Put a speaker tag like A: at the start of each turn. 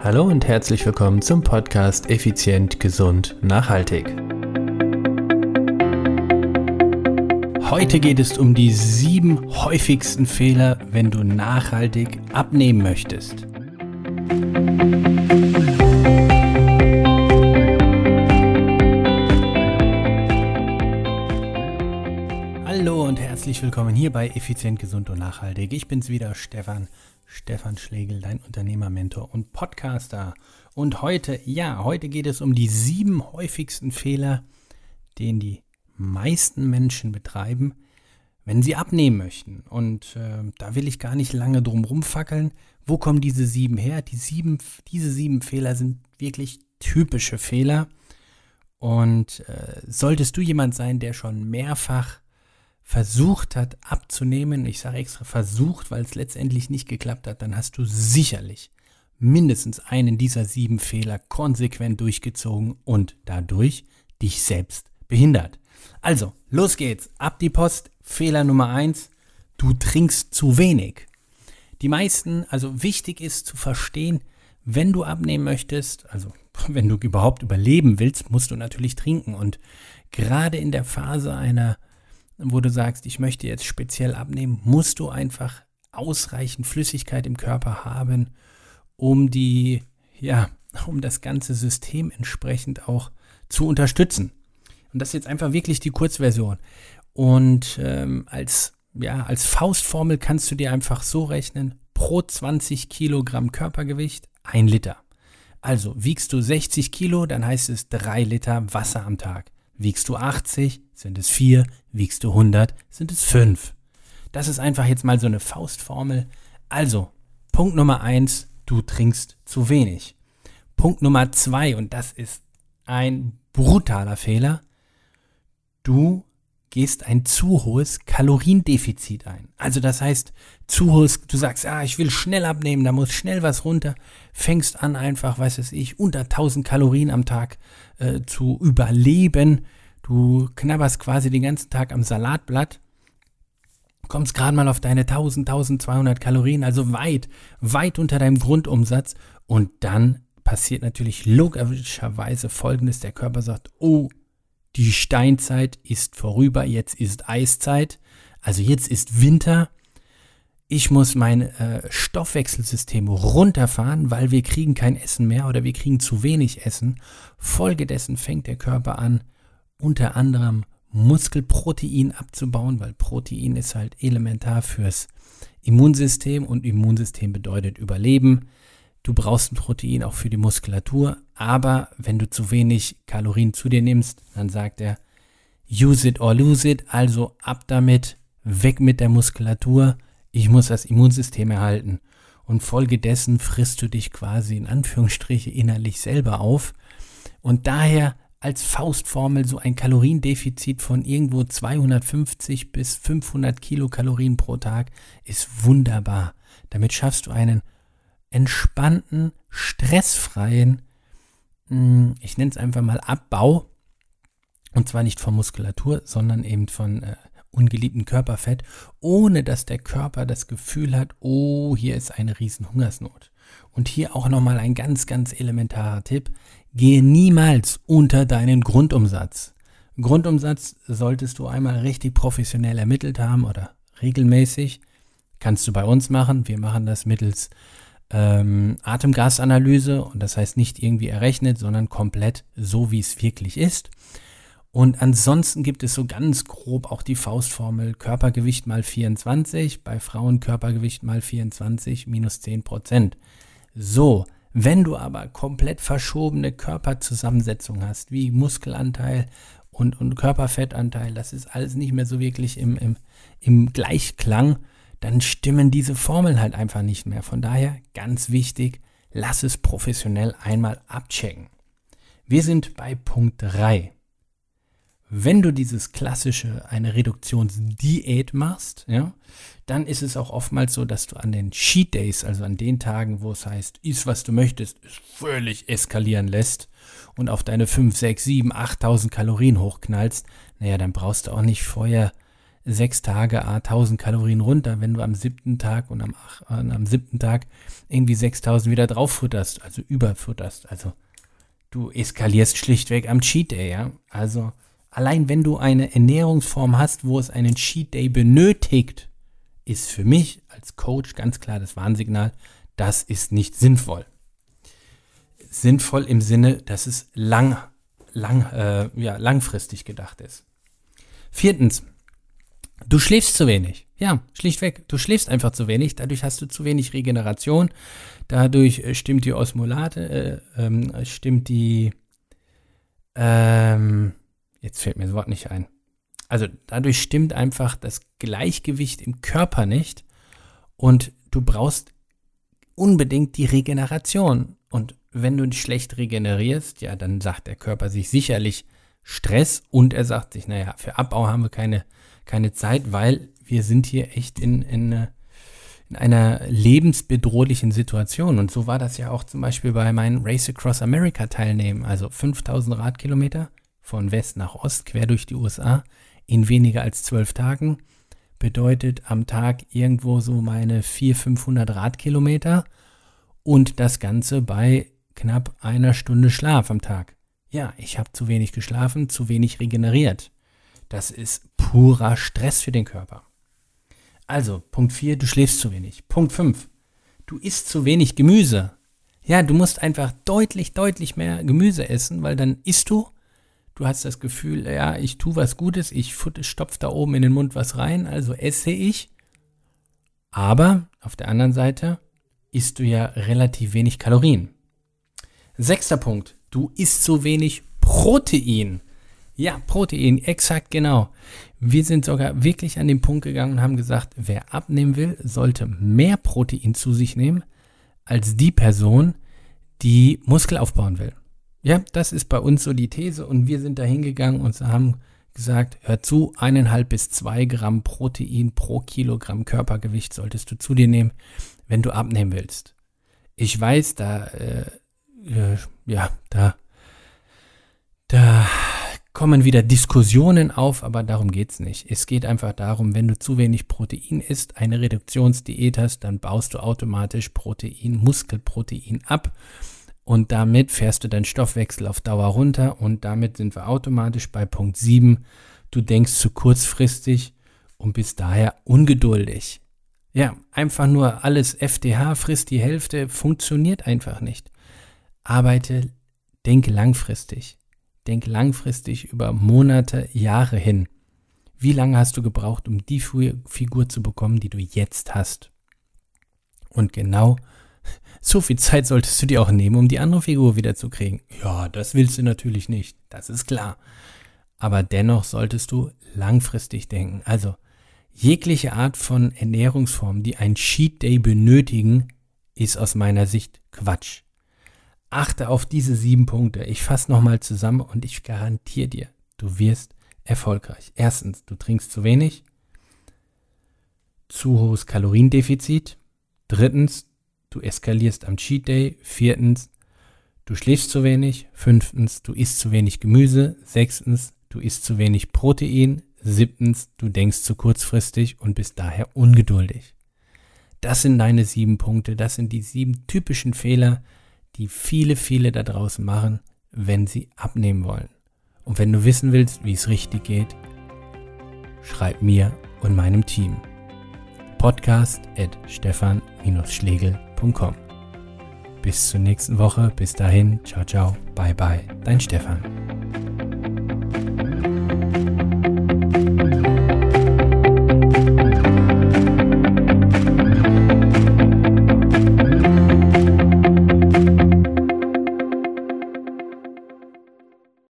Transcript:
A: Hallo und herzlich willkommen zum Podcast Effizient, Gesund, Nachhaltig. Heute geht es um die sieben häufigsten Fehler, wenn du nachhaltig abnehmen möchtest. Herzlich willkommen hier bei Effizient, Gesund und Nachhaltig. Ich bin's wieder, Stefan Stefan Schlegel, dein Unternehmermentor und Podcaster. Und heute, ja, heute geht es um die sieben häufigsten Fehler, den die meisten Menschen betreiben, wenn sie abnehmen möchten. Und äh, da will ich gar nicht lange drum rumfackeln. Wo kommen diese sieben her? Die sieben, diese sieben Fehler sind wirklich typische Fehler. Und äh, solltest du jemand sein, der schon mehrfach versucht hat abzunehmen, ich sage extra versucht, weil es letztendlich nicht geklappt hat, dann hast du sicherlich mindestens einen dieser sieben Fehler konsequent durchgezogen und dadurch dich selbst behindert. Also, los geht's. Ab die Post. Fehler Nummer eins. Du trinkst zu wenig. Die meisten, also wichtig ist zu verstehen, wenn du abnehmen möchtest, also wenn du überhaupt überleben willst, musst du natürlich trinken. Und gerade in der Phase einer wo du sagst, ich möchte jetzt speziell abnehmen, musst du einfach ausreichend Flüssigkeit im Körper haben, um die, ja, um das ganze System entsprechend auch zu unterstützen. Und das ist jetzt einfach wirklich die Kurzversion. Und ähm, als, ja, als Faustformel kannst du dir einfach so rechnen, pro 20 Kilogramm Körpergewicht ein Liter. Also wiegst du 60 Kilo, dann heißt es drei Liter Wasser am Tag. Wiegst du 80, sind es 4, wiegst du 100, sind es 5. Das ist einfach jetzt mal so eine Faustformel. Also, Punkt Nummer 1, du trinkst zu wenig. Punkt Nummer 2, und das ist ein brutaler Fehler, du gehst ein zu hohes Kaloriendefizit ein. Also das heißt, zu hohes, du sagst, ah, ich will schnell abnehmen, da muss schnell was runter, fängst an einfach, weiß es ich, unter 1000 Kalorien am Tag äh, zu überleben. Du knabberst quasi den ganzen Tag am Salatblatt, kommst gerade mal auf deine 1000, 1200 Kalorien, also weit, weit unter deinem Grundumsatz und dann passiert natürlich logischerweise folgendes, der Körper sagt, oh, die Steinzeit ist vorüber, jetzt ist Eiszeit, also jetzt ist Winter. Ich muss mein äh, Stoffwechselsystem runterfahren, weil wir kriegen kein Essen mehr oder wir kriegen zu wenig Essen. Folgedessen fängt der Körper an, unter anderem Muskelprotein abzubauen, weil Protein ist halt elementar fürs Immunsystem und Immunsystem bedeutet Überleben. Du brauchst ein Protein auch für die Muskulatur, aber wenn du zu wenig Kalorien zu dir nimmst, dann sagt er, use it or lose it, also ab damit, weg mit der Muskulatur, ich muss das Immunsystem erhalten. Und folgedessen frisst du dich quasi in Anführungsstriche innerlich selber auf. Und daher als Faustformel so ein Kaloriendefizit von irgendwo 250 bis 500 Kilokalorien pro Tag ist wunderbar. Damit schaffst du einen entspannten, stressfreien, ich nenne es einfach mal Abbau. Und zwar nicht von Muskulatur, sondern eben von äh, ungeliebtem Körperfett, ohne dass der Körper das Gefühl hat, oh, hier ist eine riesen Hungersnot. Und hier auch nochmal ein ganz, ganz elementarer Tipp. Gehe niemals unter deinen Grundumsatz. Grundumsatz solltest du einmal richtig professionell ermittelt haben oder regelmäßig. Kannst du bei uns machen. Wir machen das mittels ähm, Atemgasanalyse und das heißt nicht irgendwie errechnet, sondern komplett so, wie es wirklich ist. Und ansonsten gibt es so ganz grob auch die Faustformel Körpergewicht mal 24, bei Frauen Körpergewicht mal 24 minus 10 Prozent. So, wenn du aber komplett verschobene Körperzusammensetzung hast, wie Muskelanteil und, und Körperfettanteil, das ist alles nicht mehr so wirklich im, im, im Gleichklang, dann stimmen diese Formeln halt einfach nicht mehr. Von daher ganz wichtig, lass es professionell einmal abchecken. Wir sind bei Punkt 3. Wenn du dieses klassische, eine Reduktionsdiät machst, ja, dann ist es auch oftmals so, dass du an den Cheat Days, also an den Tagen, wo es heißt, iss was du möchtest, es völlig eskalieren lässt und auf deine 5, 6, 7, 8000 Kalorien hochknallst, naja, dann brauchst du auch nicht vorher sechs Tage, a 1000 Kalorien runter, wenn du am siebten Tag und am, äh, am siebten Tag irgendwie 6000 wieder drauf futterst, also überfutterst. Also du eskalierst schlichtweg am Cheat Day, ja. Also allein wenn du eine Ernährungsform hast, wo es einen Cheat Day benötigt, ist für mich als Coach ganz klar das Warnsignal, das ist nicht sinnvoll. Sinnvoll im Sinne, dass es lang, lang, äh, ja, langfristig gedacht ist. Viertens, du schläfst zu wenig. Ja, schlichtweg, du schläfst einfach zu wenig, dadurch hast du zu wenig Regeneration, dadurch äh, stimmt die Osmolate, äh, ähm, stimmt die, ähm, jetzt fällt mir das Wort nicht ein. Also dadurch stimmt einfach das Gleichgewicht im Körper nicht und du brauchst unbedingt die Regeneration. Und wenn du schlecht regenerierst, ja, dann sagt der Körper sich sicherlich Stress und er sagt sich, naja, für Abbau haben wir keine, keine Zeit, weil wir sind hier echt in, in, in einer lebensbedrohlichen Situation. Und so war das ja auch zum Beispiel bei meinen Race Across America Teilnehmen, also 5000 Radkilometer von West nach Ost, quer durch die USA, in weniger als zwölf Tagen. Bedeutet am Tag irgendwo so meine 400, 500 Radkilometer und das Ganze bei knapp einer Stunde Schlaf am Tag. Ja, ich habe zu wenig geschlafen, zu wenig regeneriert. Das ist purer Stress für den Körper. Also, Punkt 4, du schläfst zu wenig. Punkt 5, du isst zu wenig Gemüse. Ja, du musst einfach deutlich, deutlich mehr Gemüse essen, weil dann isst du. Du hast das Gefühl, ja, ich tue was Gutes, ich stopfe da oben in den Mund was rein, also esse ich. Aber auf der anderen Seite isst du ja relativ wenig Kalorien. Sechster Punkt, du isst zu wenig Protein. Ja, Protein, exakt genau. Wir sind sogar wirklich an den Punkt gegangen und haben gesagt, wer abnehmen will, sollte mehr Protein zu sich nehmen als die Person, die Muskel aufbauen will. Ja, das ist bei uns so die These und wir sind da hingegangen und haben gesagt, hör zu, eineinhalb bis zwei Gramm Protein pro Kilogramm Körpergewicht solltest du zu dir nehmen, wenn du abnehmen willst. Ich weiß, da, äh, äh, ja, da, da kommen wieder Diskussionen auf, aber darum geht es nicht. Es geht einfach darum, wenn du zu wenig Protein isst, eine Reduktionsdiät hast, dann baust du automatisch Protein, Muskelprotein ab und damit fährst du deinen Stoffwechsel auf Dauer runter und damit sind wir automatisch bei Punkt 7. Du denkst zu kurzfristig und bist daher ungeduldig. Ja, einfach nur alles FDH frisst die Hälfte, funktioniert einfach nicht. Arbeite, denke langfristig. Denk langfristig über Monate, Jahre hin. Wie lange hast du gebraucht, um die Figur zu bekommen, die du jetzt hast? Und genau so viel Zeit solltest du dir auch nehmen, um die andere Figur wiederzukriegen. Ja, das willst du natürlich nicht, das ist klar. Aber dennoch solltest du langfristig denken. Also jegliche Art von Ernährungsform, die ein Cheat Day benötigen, ist aus meiner Sicht Quatsch. Achte auf diese sieben Punkte. Ich fasse nochmal zusammen und ich garantiere dir, du wirst erfolgreich. Erstens, du trinkst zu wenig. Zu hohes Kaloriendefizit. Drittens, du eskalierst am Cheat Day. Viertens, du schläfst zu wenig. Fünftens, du isst zu wenig Gemüse. Sechstens, du isst zu wenig Protein. Siebtens, du denkst zu kurzfristig und bist daher ungeduldig. Das sind deine sieben Punkte. Das sind die sieben typischen Fehler, die viele, viele da draußen machen, wenn sie abnehmen wollen. Und wenn du wissen willst, wie es richtig geht, schreib mir und meinem Team. Podcast at stefan-schlegel.com. Bis zur nächsten Woche. Bis dahin. Ciao, ciao. Bye, bye. Dein Stefan.